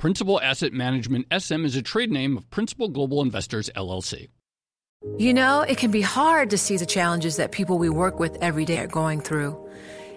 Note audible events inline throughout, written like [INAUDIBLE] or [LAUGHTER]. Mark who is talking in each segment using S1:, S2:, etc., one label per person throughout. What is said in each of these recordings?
S1: Principal Asset Management SM is a trade name of Principal Global Investors LLC.
S2: You know, it can be hard to see the challenges that people we work with every day are going through.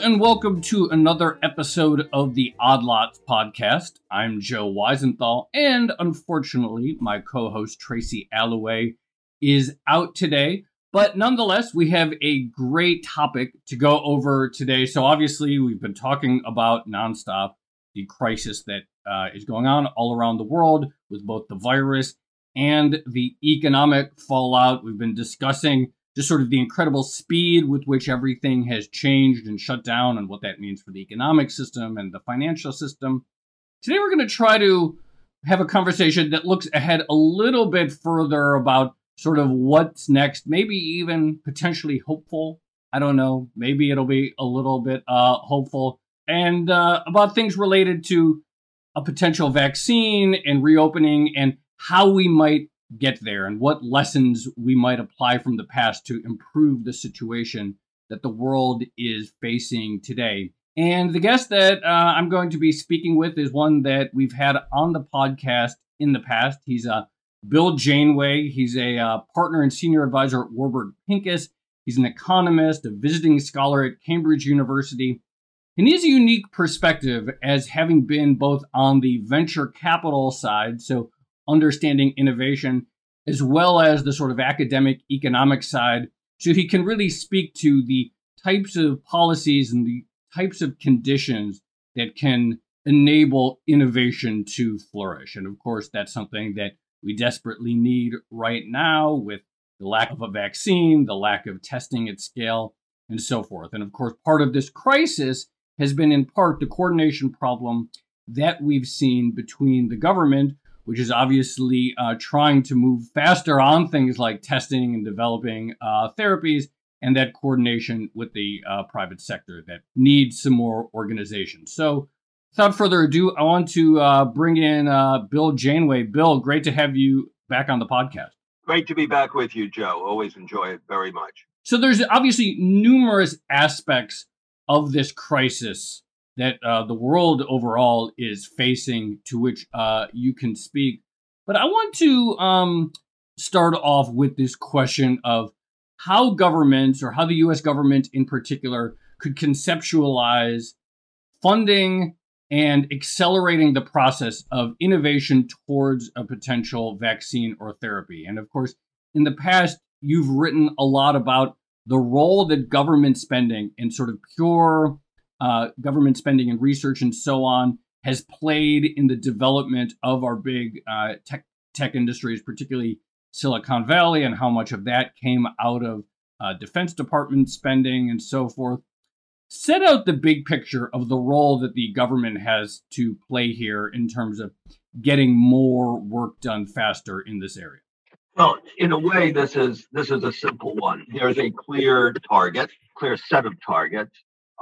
S1: And welcome to another episode of the Odd Lots podcast. I'm Joe Weisenthal, and unfortunately, my co host Tracy Alloway is out today. But nonetheless, we have a great topic to go over today. So, obviously, we've been talking about nonstop the crisis that uh, is going on all around the world with both the virus and the economic fallout. We've been discussing just sort of the incredible speed with which everything has changed and shut down and what that means for the economic system and the financial system. Today, we're going to try to have a conversation that looks ahead a little bit further about sort of what's next, maybe even potentially hopeful. I don't know. Maybe it'll be a little bit uh, hopeful and uh, about things related to a potential vaccine and reopening and how we might get there and what lessons we might apply from the past to improve the situation that the world is facing today. And the guest that uh, I'm going to be speaking with is one that we've had on the podcast in the past. He's uh, Bill Janeway. He's a uh, partner and senior advisor at Warburg Pincus. He's an economist, a visiting scholar at Cambridge University. And he has a unique perspective as having been both on the venture capital side, so understanding innovation, as well as the sort of academic economic side. So he can really speak to the types of policies and the types of conditions that can enable innovation to flourish. And of course, that's something that we desperately need right now with the lack of a vaccine, the lack of testing at scale, and so forth. And of course, part of this crisis has been in part the coordination problem that we've seen between the government which is obviously uh, trying to move faster on things like testing and developing uh, therapies, and that coordination with the uh, private sector that needs some more organization. So, without further ado, I want to uh, bring in uh, Bill Janeway. Bill, great to have you back on the podcast.
S3: Great to be back with you, Joe. Always enjoy it very much.
S1: So, there's obviously numerous aspects of this crisis that uh, the world overall is facing, to which uh, you can speak. But I want to um, start off with this question of how governments, or how the US government in particular, could conceptualize funding and accelerating the process of innovation towards a potential vaccine or therapy. And of course, in the past, you've written a lot about the role that government spending in sort of pure uh, government spending and research and so on has played in the development of our big uh, tech tech industries, particularly Silicon Valley, and how much of that came out of uh, Defense Department spending and so forth. Set out the big picture of the role that the government has to play here in terms of getting more work done faster in this area.
S3: Well, in a way, this is this is a simple one. There's a clear target, clear set of targets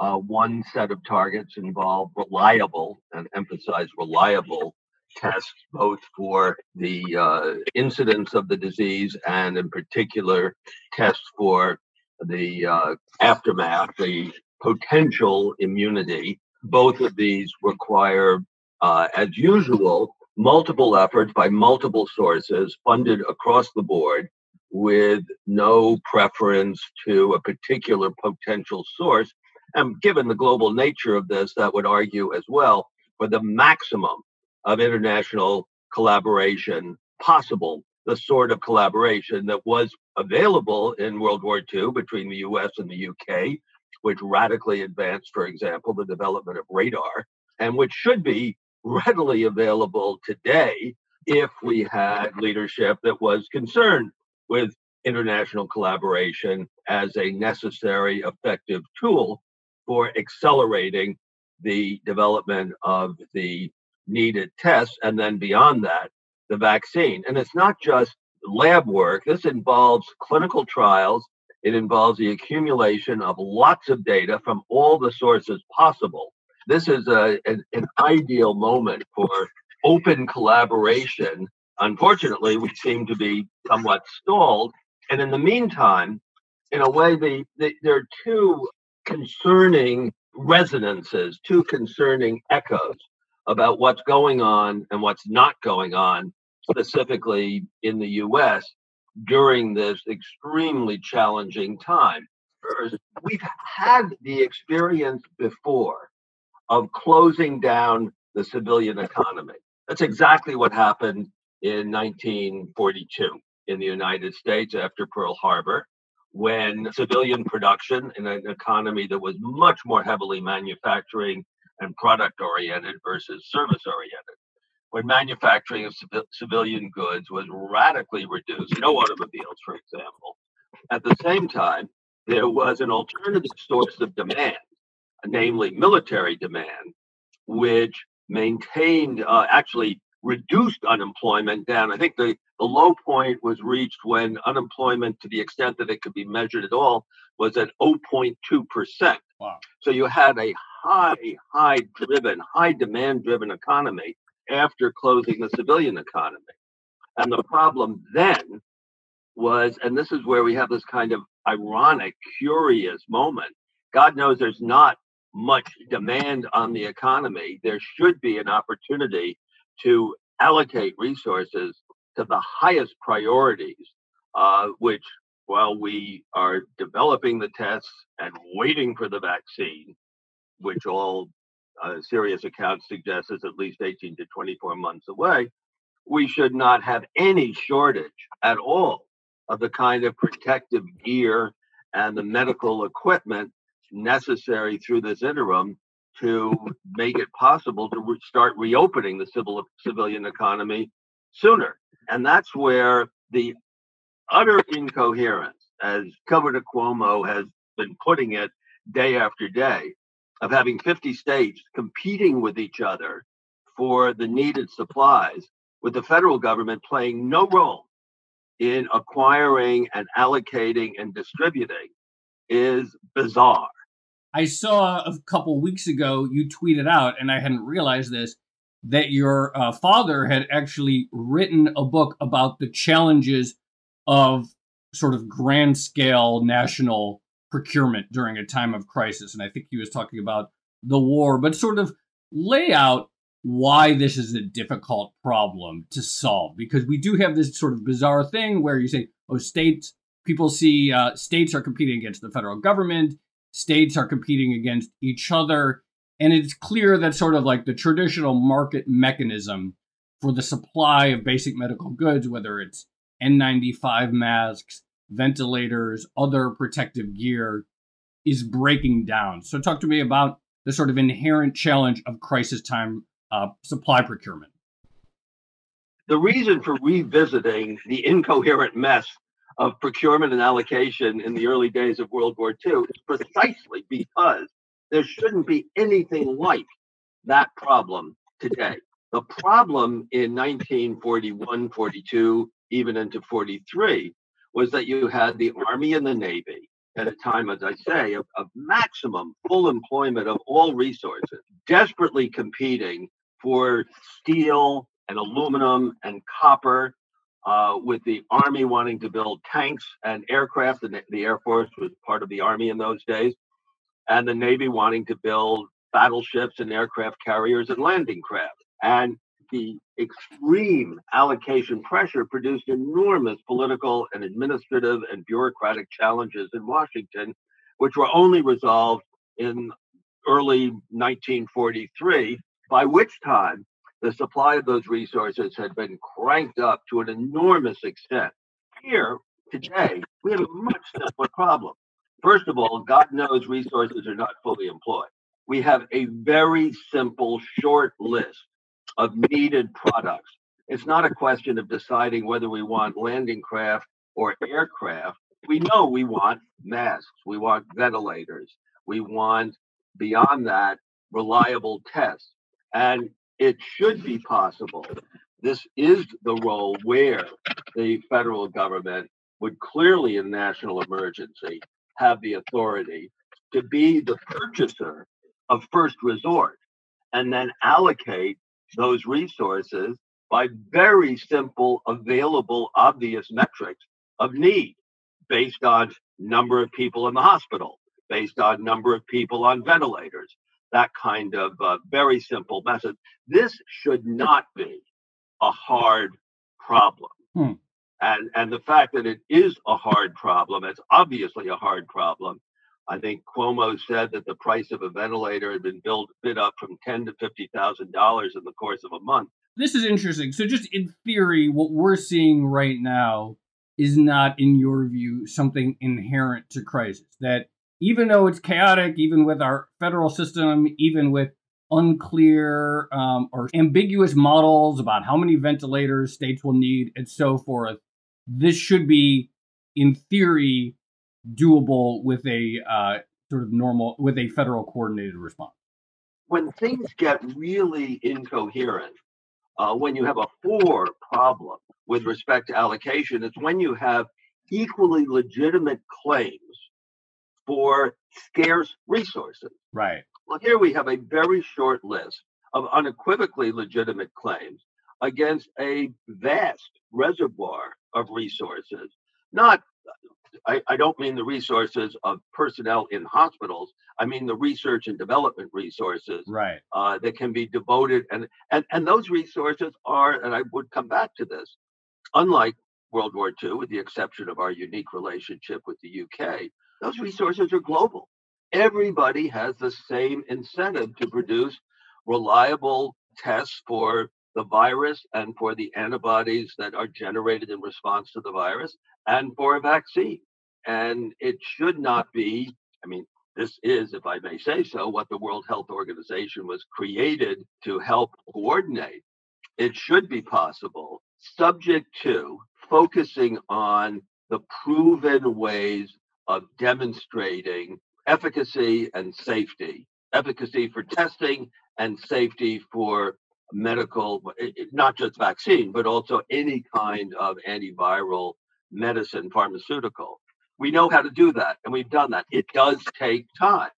S3: uh, one set of targets involve reliable, and emphasize reliable tests, both for the uh, incidence of the disease and, in particular, tests for the uh, aftermath, the potential immunity. Both of these require, uh, as usual, multiple efforts by multiple sources funded across the board with no preference to a particular potential source And given the global nature of this, that would argue as well for the maximum of international collaboration possible, the sort of collaboration that was available in World War II between the US and the UK, which radically advanced, for example, the development of radar, and which should be readily available today if we had leadership that was concerned with international collaboration as a necessary, effective tool for accelerating the development of the needed tests. And then beyond that, the vaccine. And it's not just lab work, this involves clinical trials. It involves the accumulation of lots of data from all the sources possible. This is a, an, an ideal moment for open collaboration. Unfortunately, we seem to be somewhat stalled. And in the meantime, in a way, the, the, there are two concerning resonances, two concerning echoes about what's going on and what's not going on, specifically in the US during this extremely challenging time. We've had the experience before of closing down the civilian economy. That's exactly what happened in 1942 in the United States after Pearl Harbor, when civilian production in an economy that was much more heavily manufacturing and product oriented versus service oriented, when manufacturing of civilian goods was radically reduced, no automobiles, for example. At the same time, there was an alternative source of demand, namely military demand, which maintained, uh, actually reduced unemployment down. I think the, the low point was reached when unemployment, to the extent that it could be measured at all, was at 0.2%. Wow. So you had a high, high driven, high demand driven economy after closing the civilian economy. And the problem then was, and this is where we have this kind of ironic, curious moment. God knows there's not much demand on the economy, there should be an opportunity to allocate resources to the highest priorities, uh, which while we are developing the tests and waiting for the vaccine, which all uh, serious accounts suggest is at least 18 to 24 months away, we should not have any shortage at all of the kind of protective gear and the medical equipment necessary through this interim to make it possible to re- start reopening the civil civilian economy sooner. And that's where the utter incoherence, as Governor Cuomo has been putting it day after day, of having 50 states competing with each other for the needed supplies, with the federal government playing no role in acquiring and allocating and distributing, is bizarre.
S1: I saw a couple weeks ago you tweeted out, and I hadn't realized this, that your uh, father had actually written a book about the challenges of sort of grand scale national procurement during a time of crisis. And I think he was talking about the war, but sort of lay out why this is a difficult problem to solve because we do have this sort of bizarre thing where you say, oh, states, people see uh, states are competing against the federal government states are competing against each other. And it's clear that sort of like the traditional market mechanism for the supply of basic medical goods, whether it's N95 masks, ventilators, other protective gear, is breaking down. So, talk to me about the sort of inherent challenge of crisis time uh, supply procurement.
S3: The reason for revisiting the incoherent mess of procurement and allocation in the early days of World War II is precisely because there shouldn't be anything like that problem today. The problem in 1941, 42, even into 43 was that you had the Army and the Navy at a time, as I say, of, of maximum full employment of all resources, desperately competing for steel and aluminum and copper uh, with the Army wanting to build tanks and aircraft, and the Air Force was part of the Army in those days, and the Navy wanting to build battleships and aircraft carriers and landing craft. And the extreme allocation pressure produced enormous political and administrative and bureaucratic challenges in Washington, which were only resolved in early 1943, by which time the supply of those resources had been cranked up to an enormous extent. Here, today, we have a much simpler problem. First of all, God knows resources are not fully employed. We have a very simple, short list of needed products. It's not a question of deciding whether we want landing craft or aircraft. We know we want masks, we want ventilators, we want, beyond that, reliable tests. And it should be possible. This is the role where the federal government would clearly, in national emergency, have the authority to be the purchaser of first resort and then allocate those resources by very simple, available, obvious metrics of need based on number of people in the hospital, based on number of people on ventilators, that kind of uh, very simple method. This should not be a hard problem. Hmm. And, and the fact that it is a hard problem, it's obviously a hard problem. I think Cuomo said that the price of a ventilator had been built bid up from ten to fifty thousand dollars in the course of a month.
S1: This is interesting. So, just in theory, what we're seeing right now is not, in your view, something inherent to crisis. That even though it's chaotic, even with our federal system, even with unclear um, or ambiguous models about how many ventilators states will need and so forth, this should be, in theory, doable with a uh, sort of normal, with a federal coordinated response.
S3: When things get really incoherent, uh, when you have a four problem with respect to allocation, it's when you have equally legitimate claims for scarce resources.
S1: Right.
S3: Well, here we have a very short list of unequivocally legitimate claims against a vast reservoir of resources. Not, I, I, don't mean the resources of personnel in hospitals. I mean the research and development resources,
S1: right?
S3: Uh, that can be devoted, and and and those resources are, and I would come back to this. Unlike World War II, with the exception of our unique relationship with the UK, those resources are global. Everybody has the same incentive to produce reliable tests for the virus and for the antibodies that are generated in response to the virus and for a vaccine. And it should not be, I mean, this is, if I may say so, what the World Health Organization was created to help coordinate. It should be possible, subject to focusing on the proven ways of demonstrating efficacy and safety, efficacy for testing and safety for medical, not just vaccine, but also any kind of antiviral medicine, pharmaceutical. We know how to do that, and we've done that. It does take time.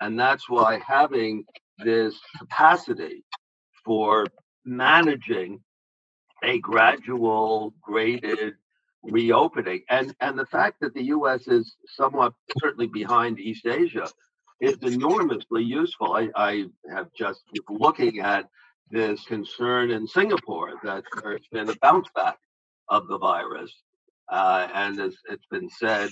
S3: And that's why having this capacity for managing a gradual, graded reopening. And and the fact that the U.S. is somewhat certainly behind East Asia is enormously useful. I, I have just looking at this concern in Singapore that there's been a bounce back of the virus, uh, and as it's been said,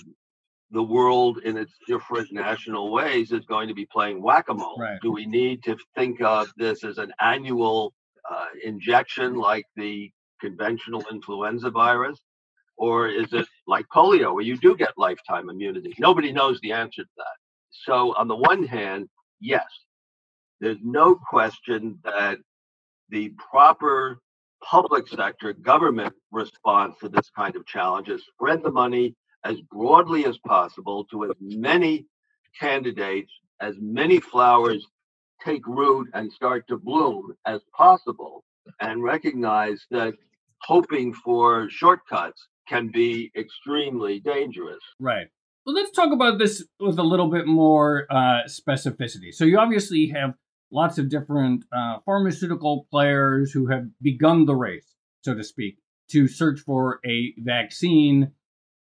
S3: the world in its different national ways is going to be playing whack-a-mole.
S1: Right.
S3: Do we need to think of this as an annual uh, injection like the conventional influenza virus? Or is it like polio, where you do get lifetime immunity? Nobody knows the answer to that. So, on the one hand, yes, there's no question that the proper public sector government response to this kind of challenge is spread the money as broadly as possible to as many candidates, as many flowers take root and start to bloom as possible, and recognize that hoping for shortcuts can be extremely dangerous.
S1: Right. Well, let's talk about this with a little bit more uh, specificity. So, you obviously have lots of different uh, pharmaceutical players who have begun the race, so to speak, to search for a vaccine.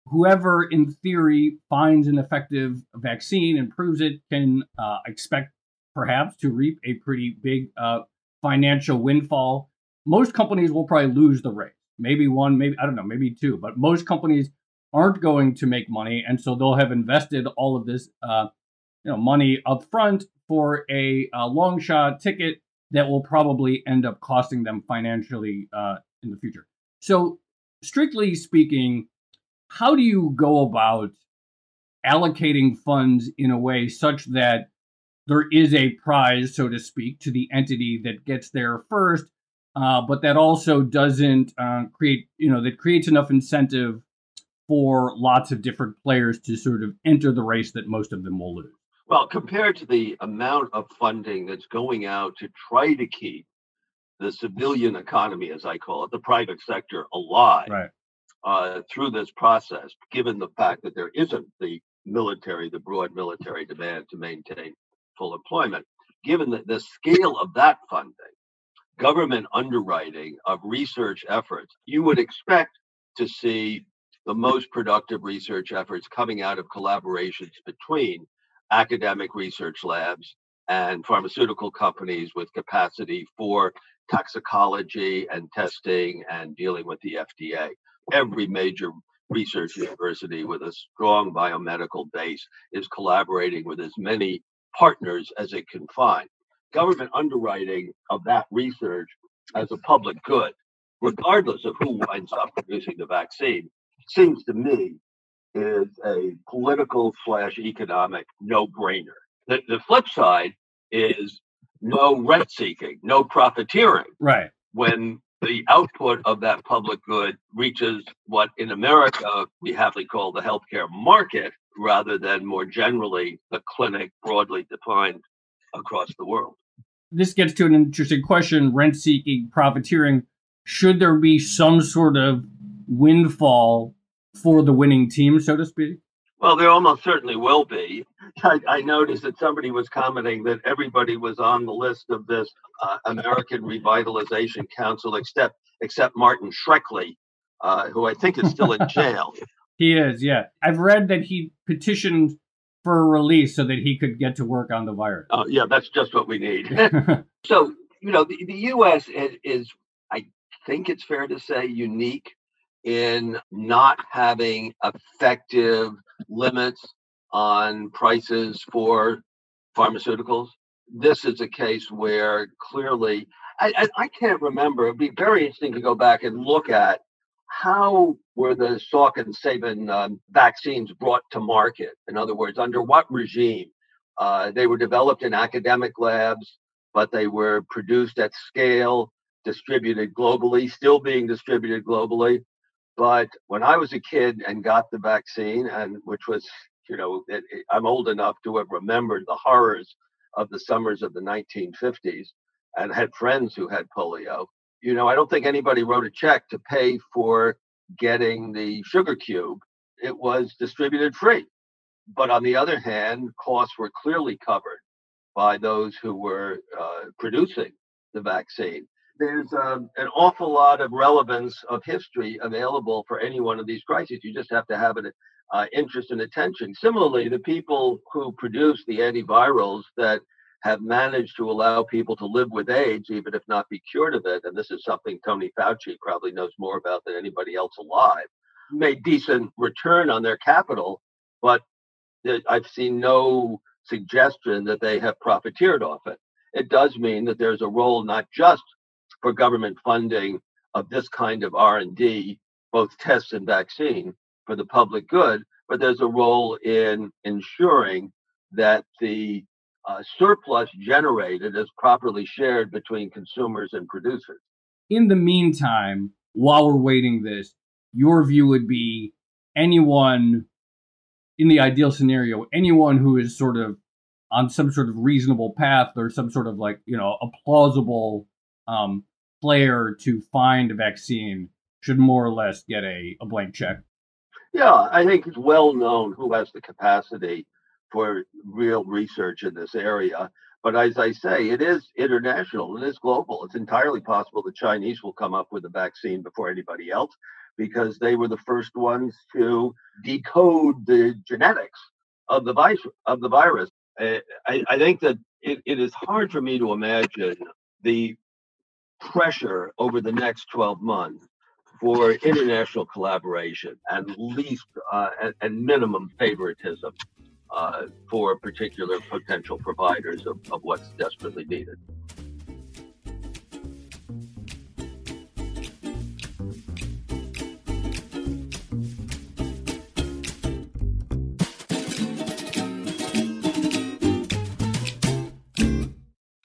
S1: Whoever, in theory, finds an effective vaccine and proves it can uh, expect perhaps to reap a pretty big uh, financial windfall. Most companies will probably lose the race maybe one, maybe I don't know, maybe two, but most companies aren't going to make money, and so they'll have invested all of this uh, you know money up front for a, a long shot ticket that will probably end up costing them financially uh, in the future. So, strictly speaking, how do you go about allocating funds in a way such that there is a prize, so to speak, to the entity that gets there first, uh, but that also doesn't uh, create, you know, that creates enough incentive for lots of different players to sort of enter the race that most of them will lose.
S3: Well, compared to the amount of funding that's going out to try to keep the civilian economy, as I call it, the private sector alive
S1: right.
S3: uh, through this process, given the fact that there isn't the military, the broad military demand to maintain full employment, given the, the scale of that funding, government underwriting of research efforts, you would expect to see the most productive research efforts coming out of collaborations between academic research labs and pharmaceutical companies with capacity for toxicology and testing and dealing with the FDA. Every major research university with a strong biomedical base is collaborating with as many partners as it can find. Government underwriting of that research as a public good, regardless of who winds up producing the vaccine, seems to me is a political slash economic no brainer. The, the flip side is no rent seeking, no profiteering.
S1: Right.
S3: When the output of that public good reaches what in America we happily call the healthcare market rather than more generally the clinic broadly defined across the world.
S1: This gets to an interesting question rent seeking, profiteering. Should there be some sort of windfall for the winning team, so to speak?
S3: Well, there almost certainly will be. I, I, noticed that somebody was commenting that everybody was on the list of this uh, American Revitalization Council except except Martin Shkreli, uh, who I think is still in [LAUGHS] jail.
S1: he is, yeah. I've read that he petitioned for a release so that he could get to work on the virus.
S3: Oh, yeah, that's just what we need. [LAUGHS] [LAUGHS] so, you know, the, the U.S. Is, is, I think it's fair to say, unique in not having effective limits on prices for pharmaceuticals. This is a case where clearly, I, I, I, can't remember. It'd be very interesting to go back and look at how were the Salk and Sabin um, vaccines brought to market. In other words, under what regime? Uh, they were developed in academic labs, but they were produced at scale, distributed globally, still being distributed globally. But when I was a kid and got the vaccine, and which was, you know, it, it, I'm old enough to have remembered the horrors of the summers of the 1950s and had friends who had polio. You know, I don't think anybody wrote a check to pay for getting the sugar cube. It was distributed free. But on the other hand, costs were clearly covered by those who were uh, producing the vaccine there's um, an awful lot of relevance of history available for any one of these crises. You just have to have an uh, interest and attention. Similarly, the people who produce the antivirals that have managed to allow people to live with AIDS, even if not be cured of it, and this is something Tony Fauci probably knows more about than anybody else alive, made decent return on their capital, but I've seen no suggestion that they have profiteered off it. It does mean that there's a role not just for government funding of this kind of R&D, both tests and vaccine for the public good, but there's a role in ensuring that the uh, surplus generated is properly shared between consumers and producers.
S1: In the meantime, while we're waiting this, your view would be anyone in the ideal scenario, anyone who is sort of on some sort of reasonable path or some sort of like, you know, a plausible um, player to find a vaccine should more or less get a, a blank check.
S3: Yeah, I think it's well known who has the capacity for real research in this area. But as I say, it is international, and it is global. It's entirely possible the Chinese will come up with a vaccine before anybody else because they were the first ones to decode the genetics of the virus. Of the virus. I, I think that it, it is hard for me to imagine the pressure over the next 12 months for international collaboration and least uh, and, and, minimum favoritism uh, for particular potential providers of, of what's desperately needed.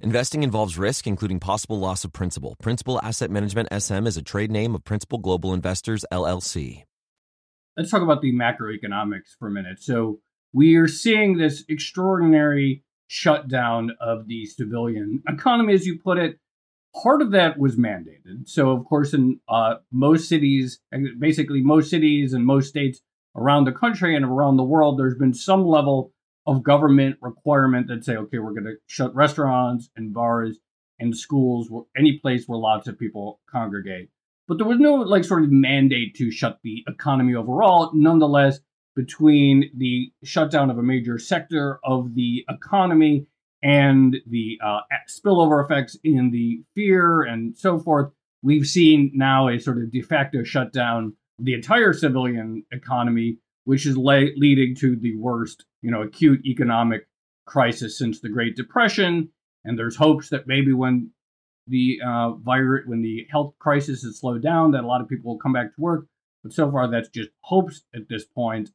S4: Investing involves risk, including possible loss of principal. Principal Asset Management SM is a trade name of Principal Global Investors, LLC.
S1: Let's talk about the macroeconomics for a minute. So, we are seeing this extraordinary shutdown of the civilian economy, as you put it. Part of that was mandated. So, of course, in uh, most cities, basically most cities and most states around the country and around the world, there's been some level of government requirement that say, okay, we're going to shut restaurants and bars and schools, any place where lots of people congregate. But there was no like sort of mandate to shut the economy overall. Nonetheless, between the shutdown of a major sector of the economy and the uh, spillover effects in the fear and so forth, we've seen now a sort of de facto shutdown of the entire civilian economy which is le- leading to the worst, you know, acute economic crisis since the Great Depression. And there's hopes that maybe when the uh, virus, when the health crisis is slowed down, that a lot of people will come back to work. But so far, that's just hopes at this point.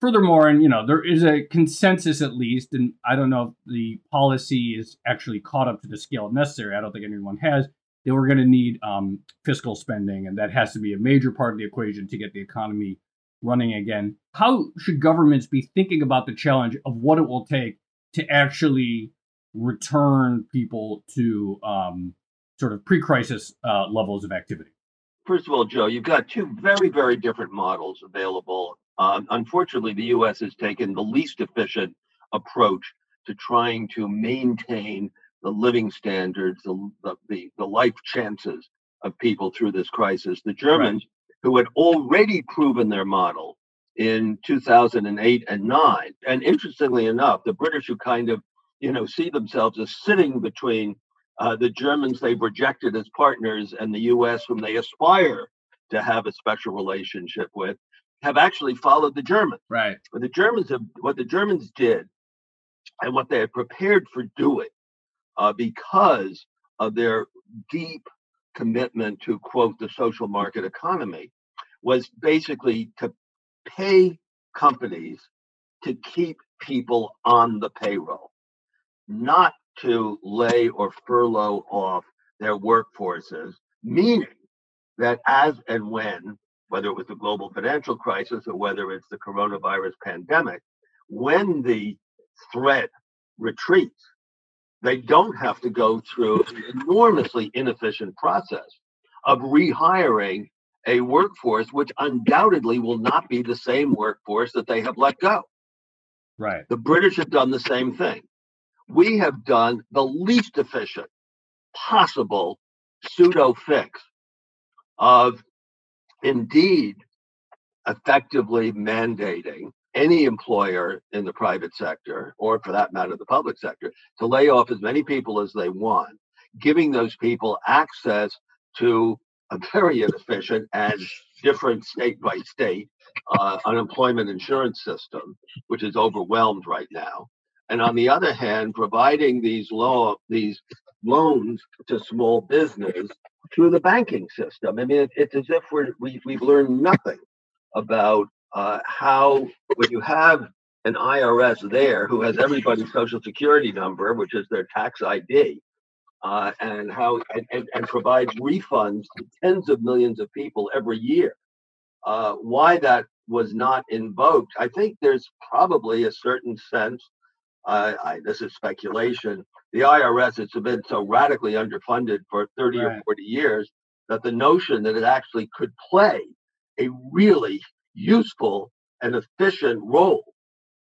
S1: Furthermore, and you know, there is a consensus at least, and I don't know if the policy is actually caught up to the scale necessary. I don't think anyone has. That we're going to need um, fiscal spending, and that has to be a major part of the equation to get the economy running again. How should governments be thinking about the challenge of what it will take to actually return people to um, sort of pre-crisis uh, levels of activity?
S3: First of all, Joe, you've got two very, very different models available. Uh, unfortunately, the U.S. has taken the least efficient approach to trying to maintain the living standards, the, the, the life chances of people through this crisis. The Germans who had already proven their model in 2008 and 9 and interestingly enough the british who kind of you know see themselves as sitting between uh, the germans they've rejected as partners and the us whom they aspire to have a special relationship with have actually followed the germans.
S1: Right.
S3: What the germans have what the germans did and what they had prepared for doing uh, because of their deep commitment to quote the social market economy was basically to pay companies to keep people on the payroll, not to lay or furlough off their workforces, meaning that as and when, whether it was the global financial crisis or whether it's the coronavirus pandemic, when the threat retreats, they don't have to go through an enormously inefficient process of rehiring a workforce which undoubtedly will not be the same workforce that they have let go.
S1: Right.
S3: The British have done the same thing. We have done the least efficient possible pseudo fix of indeed effectively mandating any employer in the private sector, or for that matter, the public sector, to lay off as many people as they want, giving those people access to a very inefficient and different state by state uh, unemployment insurance system, which is overwhelmed right now. And on the other hand, providing these law these loans to small business through the banking system. I mean, it, it's as if we're, we, we've learned nothing about uh, how when you have an IRS there who has everybody's social security number, which is their tax ID, uh, and how and, and, and, provides refunds to tens of millions of people every year. Uh, why that was not invoked, I think there's probably a certain sense. Uh, I, this is speculation. The IRS has been so radically underfunded for 30 right. or 40 years that the notion that it actually could play a really useful and efficient role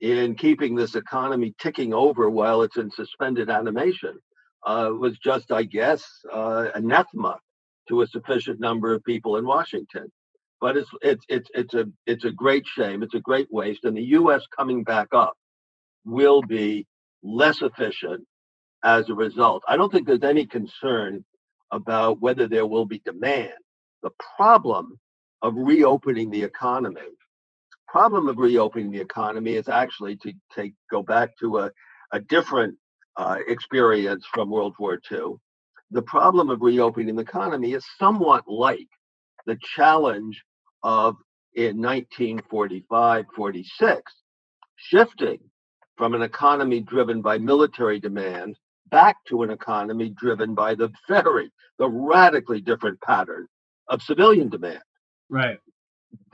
S3: in keeping this economy ticking over while it's in suspended animation uh, was just, I guess, uh, anathema to a sufficient number of people in Washington. But it's it's it's it's a it's a great shame. It's a great waste, and the U.S. coming back up will be less efficient as a result. I don't think there's any concern about whether there will be demand. The problem of reopening the economy, problem of reopening the economy is actually to take go back to a, a different uh, experience from World War II. The problem of reopening the economy is somewhat like the challenge of in 1945 46, shifting from an economy driven by military demand back to an economy driven by the very, the radically different pattern of civilian demand.
S1: Right.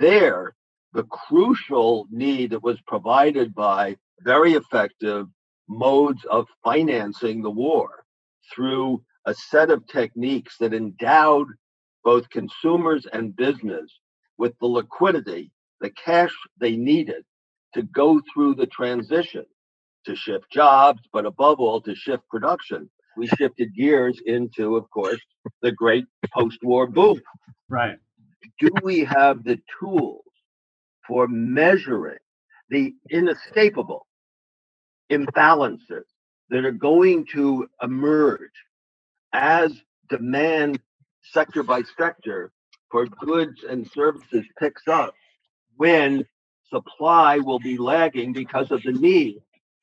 S3: There, the crucial need that was provided by very effective modes of financing the war through a set of techniques that endowed both consumers and business with the liquidity, the cash they needed to go through the transition to shift jobs, but above all, to shift production. We shifted gears into, of course, the great post war boom.
S1: Right.
S3: Do we have the tools for measuring the inescapable imbalances that are going to emerge as demand sector by sector for goods and services picks up when supply will be lagging because of the need,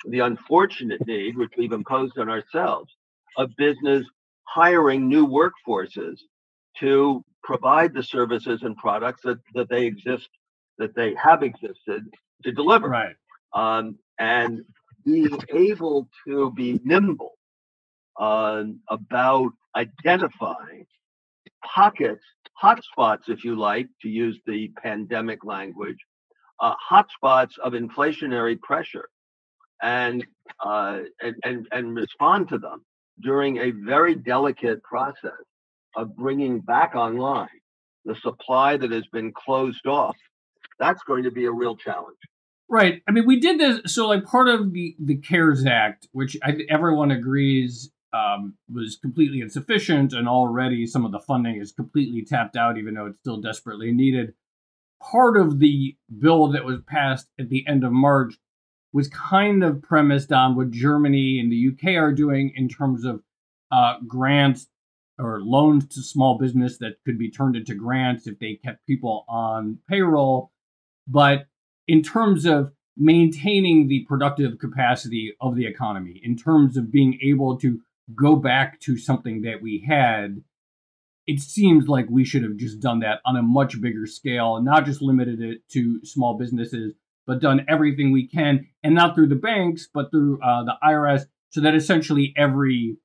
S3: the unfortunate need, which we've imposed on ourselves, of business hiring new workforces to provide the services and products that, that they exist, that they have existed to deliver.
S1: Right.
S3: Um, and being able to be nimble uh, about identifying pockets, hotspots, if you like, to use the pandemic language, uh, hotspots of inflationary pressure, and, uh, and and and respond to them during a very delicate process of bringing back online the supply that has been closed off. That's going to be a real challenge.
S1: Right. I mean, we did this. So, like, part of the the CARES Act, which I, everyone agrees um, was completely insufficient, and already some of the funding is completely tapped out, even though it's still desperately needed. Part of the bill that was passed at the end of March was kind of premised on what Germany and the UK are doing in terms of uh, grants or loans to small business that could be turned into grants if they kept people on payroll. But in terms of maintaining the productive capacity of the economy, in terms of being able to go back to something that we had, it seems like we should have just done that on a much bigger scale and not just limited it to small businesses, but done everything we can, and not through the banks, but through uh, the IRS, so that essentially every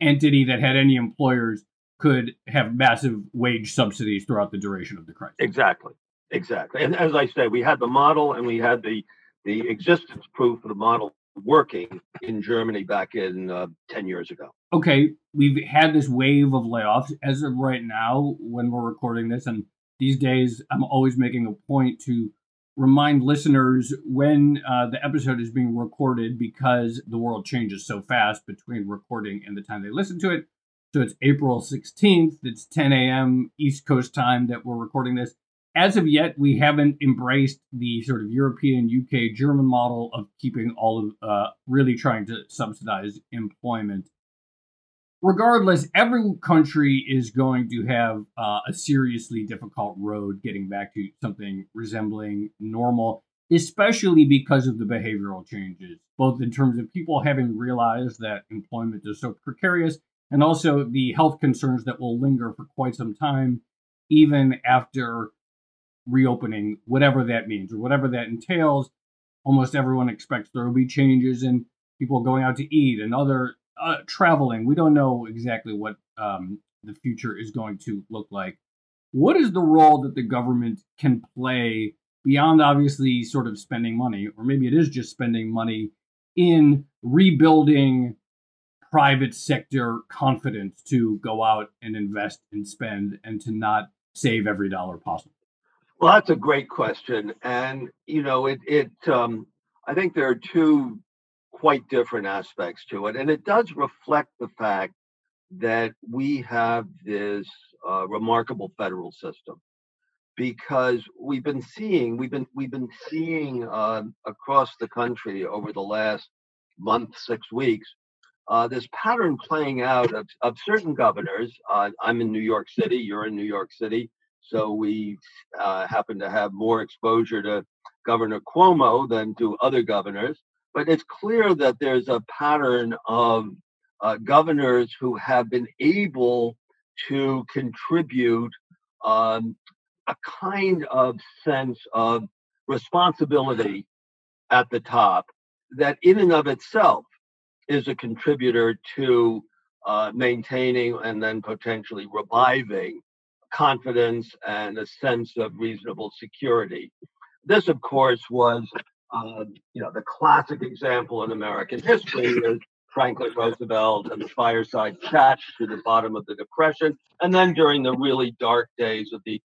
S1: entity that had any employers could have massive wage subsidies throughout the duration of the crisis.
S3: Exactly, exactly. And as I say, we had the model and we had the the existence proof of the model working in Germany back in uh, 10 years ago.
S1: Okay, we've had this wave of layoffs as of right now when we're recording this. And these days, I'm always making a point to remind listeners when uh, the episode is being recorded because the world changes so fast between recording and the time they listen to it. So it's April 16th, it's 10 a.m. East Coast time that we're recording this as of yet, we haven't embraced the sort of European, UK, German model of keeping all of uh, really trying to subsidize employment. Regardless, every country is going to have uh, a seriously difficult road getting back to something resembling normal, especially because of the behavioral changes, both in terms of people having realized that employment is so precarious and also the health concerns that will linger for quite some time, even after reopening, whatever that means or whatever that entails. Almost everyone expects there will be changes in people going out to eat and other uh, traveling. We don't know exactly what um, the future is going to look like. What is the role that the government can play beyond obviously sort of spending money, or maybe it is just spending money in rebuilding private sector confidence to go out and invest and spend and to not save every dollar possible?
S3: Well, that's a great question, and you know, it it um, I think there are two quite different aspects to it. And it does reflect the fact that we have this uh, remarkable federal system because we've been seeing we've been we've been seeing uh, across the country over the last month six weeks uh, this pattern playing out of, of certain governors uh, i'm in new york city you're in new york city so we uh, happen to have more exposure to governor cuomo than to other governors but it's clear that there's a pattern of uh, governors who have been able to contribute um, a kind of sense of responsibility at the top that, in and of itself, is a contributor to uh, maintaining and then potentially reviving confidence and a sense of reasonable security. This, of course, was uh, you know the classic example in American history is Franklin Roosevelt and the fireside chat to the bottom of the Depression, and then during the really dark days of the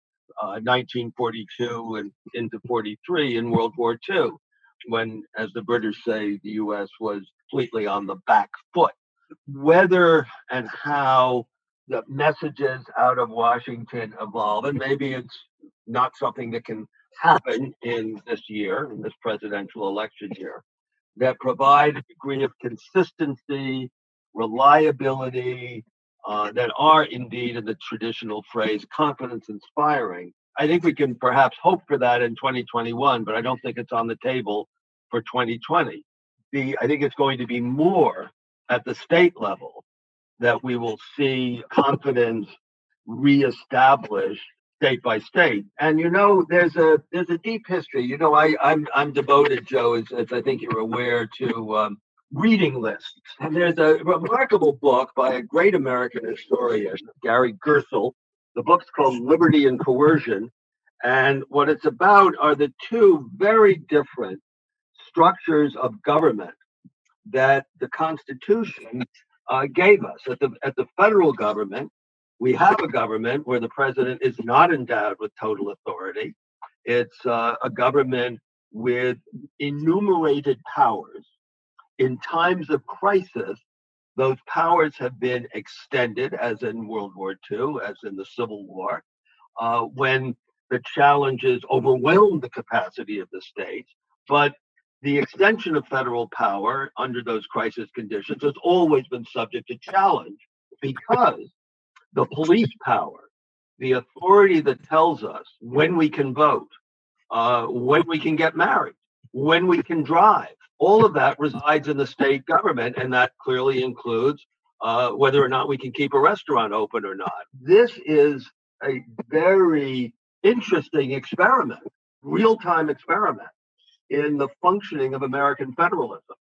S3: uh, 1942 and into 43 in World War II, when, as the British say, the U.S. was completely on the back foot. Whether and how the messages out of Washington evolve, and maybe it's not something that can happen in this year, in this presidential election year that provide a degree of consistency, reliability, uh, that are indeed, in the traditional phrase, confidence inspiring. I think we can perhaps hope for that in 2021, but I don't think it's on the table for 2020. The, I think it's going to be more at the state level that we will see confidence reestablished state by state. And you know, there's a there's a deep history. You know, I I'm I'm devoted, Joe, as, as I think you're aware, to um, reading lists. And there's a remarkable book by a great American historian, Gary Gerstle. The book's called Liberty and Coercion. And what it's about are the two very different structures of government that the Constitution uh, gave us. At the, at the federal government, we have a government where the president is not endowed with total authority. It's uh, a government with enumerated powers. In times of crisis, those powers have been extended, as in World War II, as in the Civil War, uh, when the challenges overwhelmed the capacity of the states. But the extension of federal power under those crisis conditions has always been subject to challenge because the police power, the authority that tells us when we can vote, uh, when we can get married, when we can drive. All of that resides in the state government, and that clearly includes uh, whether or not we can keep a restaurant open or not. This is a very interesting experiment, real time experiment in the functioning of American federalism.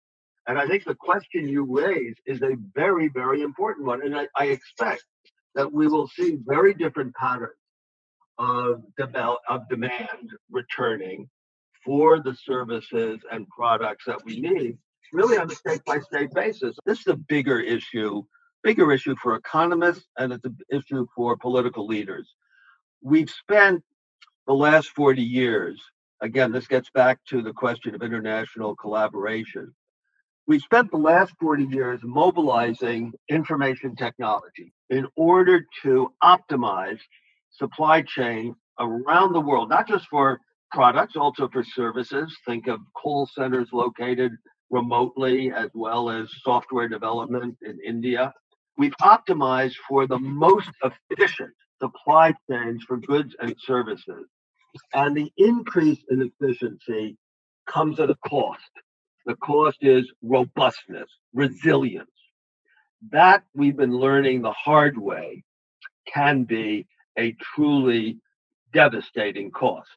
S3: And I think the question you raise is a very, very important one. And I, I expect that we will see very different patterns of, of demand returning for the services and products that we need, really on a state by state basis. This is a bigger issue, bigger issue for economists, and it's an issue for political leaders. We've spent the last 40 years, again, this gets back to the question of international collaboration we spent the last 40 years mobilizing information technology in order to optimize supply chain around the world, not just for products, also for services. Think of call centers located remotely, as well as software development in India. We've optimized for the most efficient supply chains for goods and services. And the increase in efficiency comes at a cost. The cost is robustness, resilience. That we've been learning the hard way can be a truly devastating cost.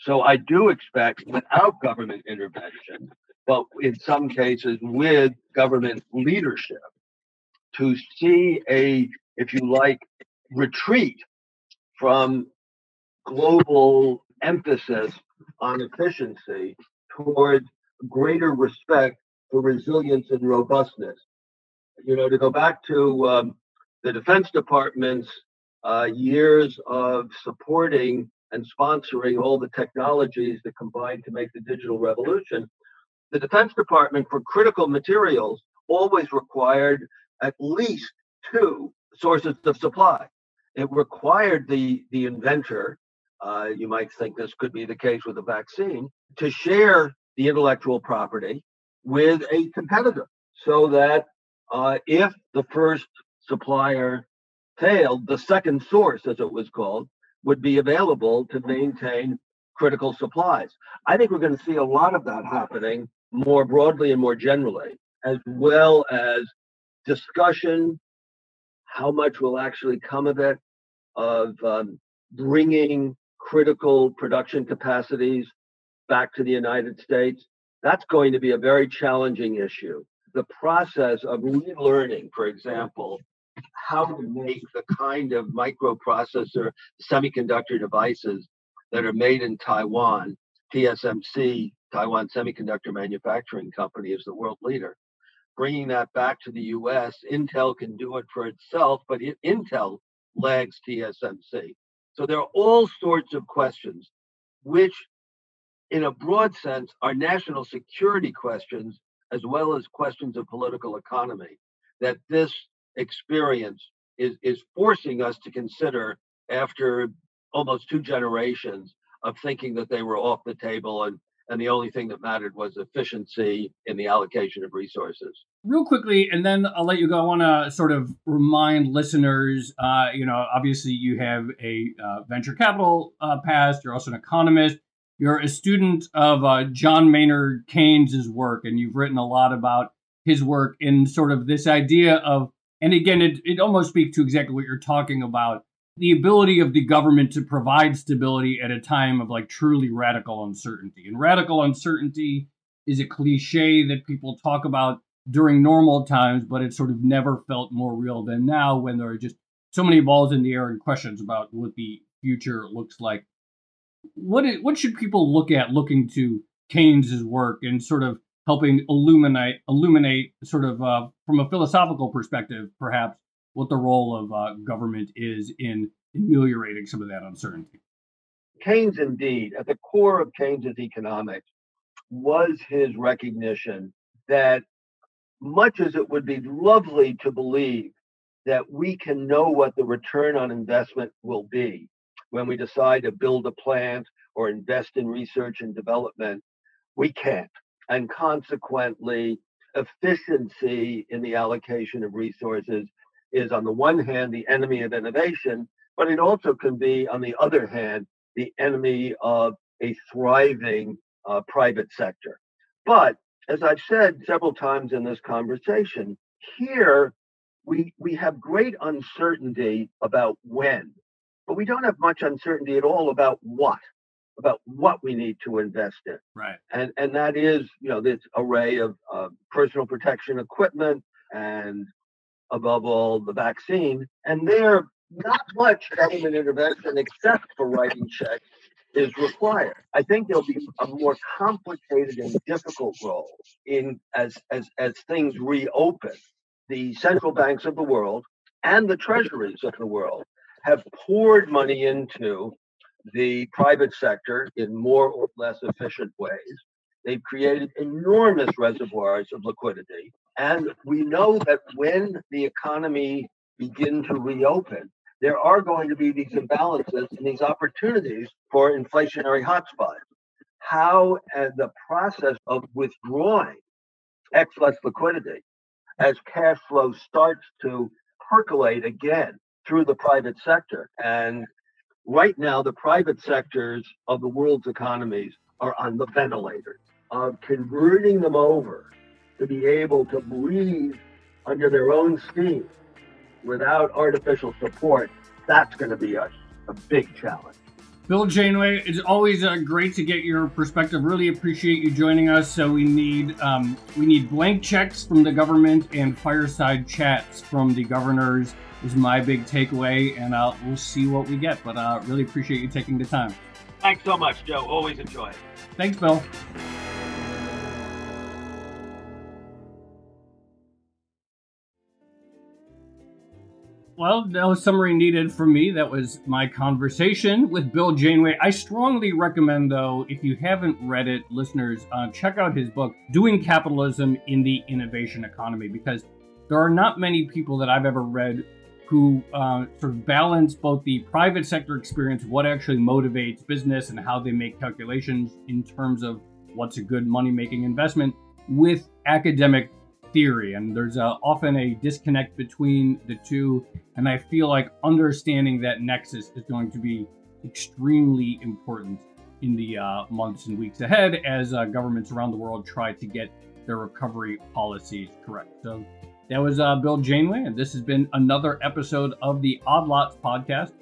S3: So I do expect without government intervention, but in some cases with government leadership, to see a, if you like, retreat from global emphasis on efficiency toward greater respect for resilience and robustness. You know, to go back to um, the Defense Department's uh, years of supporting and sponsoring all the technologies that combine to make the digital revolution, The Defense Department for critical materials always required at least two sources of supply. It required the, the inventor, uh, you might think this could be the case with a vaccine, to share the intellectual property with a competitor so that uh, if the first supplier failed, the second source, as it was called, would be available to maintain critical supplies. I think we're going to see a lot of that happening more broadly and more generally, as well as discussion, how much will actually come of it, of um, bringing critical production capacities back to the United States. That's going to be a very challenging issue. The process of relearning, for example, how to make the kind of microprocessor semiconductor devices that are made in Taiwan. TSMC, Taiwan Semiconductor Manufacturing Company, is the world leader. Bringing that back to the US, Intel can do it for itself, but Intel lags TSMC. So there are all sorts of questions, which, in a broad sense, are national security questions as well as questions of political economy that this experience is, is forcing us to consider after almost two generations of thinking that they were off the table and and the only thing that mattered was efficiency in the allocation of resources.
S1: Real quickly, and then I'll let you go. I want to sort of remind listeners, uh, you know, obviously you have a uh, venture capital uh, past. You're also an economist. You're a student of uh, John Maynard Keynes' work, and you've written a lot about his work in sort of this idea of, and again, it, it almost speaks to exactly what you're talking about the ability of the government to provide stability at a time of like truly radical uncertainty. And radical uncertainty is a cliche that people talk about during normal times, but it sort of never felt more real than now when there are just so many balls in the air and questions about what the future looks like. What what should people look at looking to Keynes's work and sort of helping illuminate illuminate sort of uh, from a philosophical perspective, perhaps what the role of uh, government is in ameliorating some of that uncertainty.
S3: Keynes, indeed, at the core of Keynes's economics was his recognition that much as it would be lovely to believe that we can know what the return on investment will be when we decide to build a plant or invest in research and development, we can't. And consequently, efficiency in the allocation of resources is on the one hand the enemy of innovation, but it also can be, on the other hand, the enemy of a thriving uh, private sector. But as I've said several times in this conversation, here we we have great uncertainty about when, but we don't have much uncertainty at all about what, about what we need to invest in.
S1: Right.
S3: And and that is, you know, this array of uh, personal protection equipment and above all, the vaccine. And there, not much government intervention except for writing checks is required. I think there'll be a more complicated and difficult role in as as as things reopen. The central banks of the world and the treasuries of the world have poured money into the private sector in more or less efficient ways. They've created enormous reservoirs of liquidity. And we know that when the economy begin to reopen, there are going to be these imbalances and these opportunities for inflationary hotspots. How and the process of withdrawing excess liquidity as cash flow starts to percolate again through the private sector. And right now, the private sectors of the world's economies are on the ventilators of converting them over to be able to breathe under their own steam without artificial support, that's going to be a, a big challenge.
S1: Bill Janeway, it's always uh, great to get your perspective. Really appreciate you joining us. So we need um, we need blank checks from the government and fireside chats from the governors is my big takeaway, and uh, we'll see what we get. But uh, really appreciate you taking the time.
S3: Thanks so much, Joe. Always enjoy it.
S1: Thanks, Bill. Well, no summary needed from me. That was my conversation with Bill Janeway. I strongly recommend, though, if you haven't read it, listeners, uh, check out his book, Doing Capitalism in the Innovation Economy, because there are not many people that I've ever read who uh, sort of balance both the private sector experience, what actually motivates business, and how they make calculations in terms of what's a good money making investment, with academic theory. And there's uh, often a disconnect between the two. And I feel like understanding that nexus is going to be extremely important in the uh, months and weeks ahead as uh, governments around the world try to get their recovery policies correct. So that was uh, Bill Janeway, and this has been another episode of the Odd Lots podcast.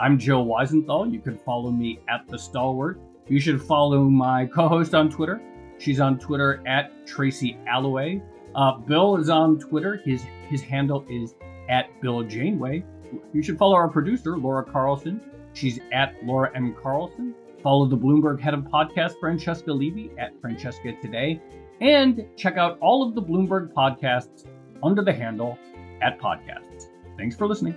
S1: I'm Joe Weisenthal. You can follow me at The Stalwart. You should follow my co host on Twitter. She's on Twitter at Tracy Alloway. Uh, Bill is on Twitter. His his handle is at Bill Janeway. You should follow our producer, Laura Carlson. She's at Laura M. Carlson. Follow the Bloomberg head of podcast, Francesca Levy, at Francesca Today. And check out all of the Bloomberg podcasts under the handle at podcasts. Thanks for listening.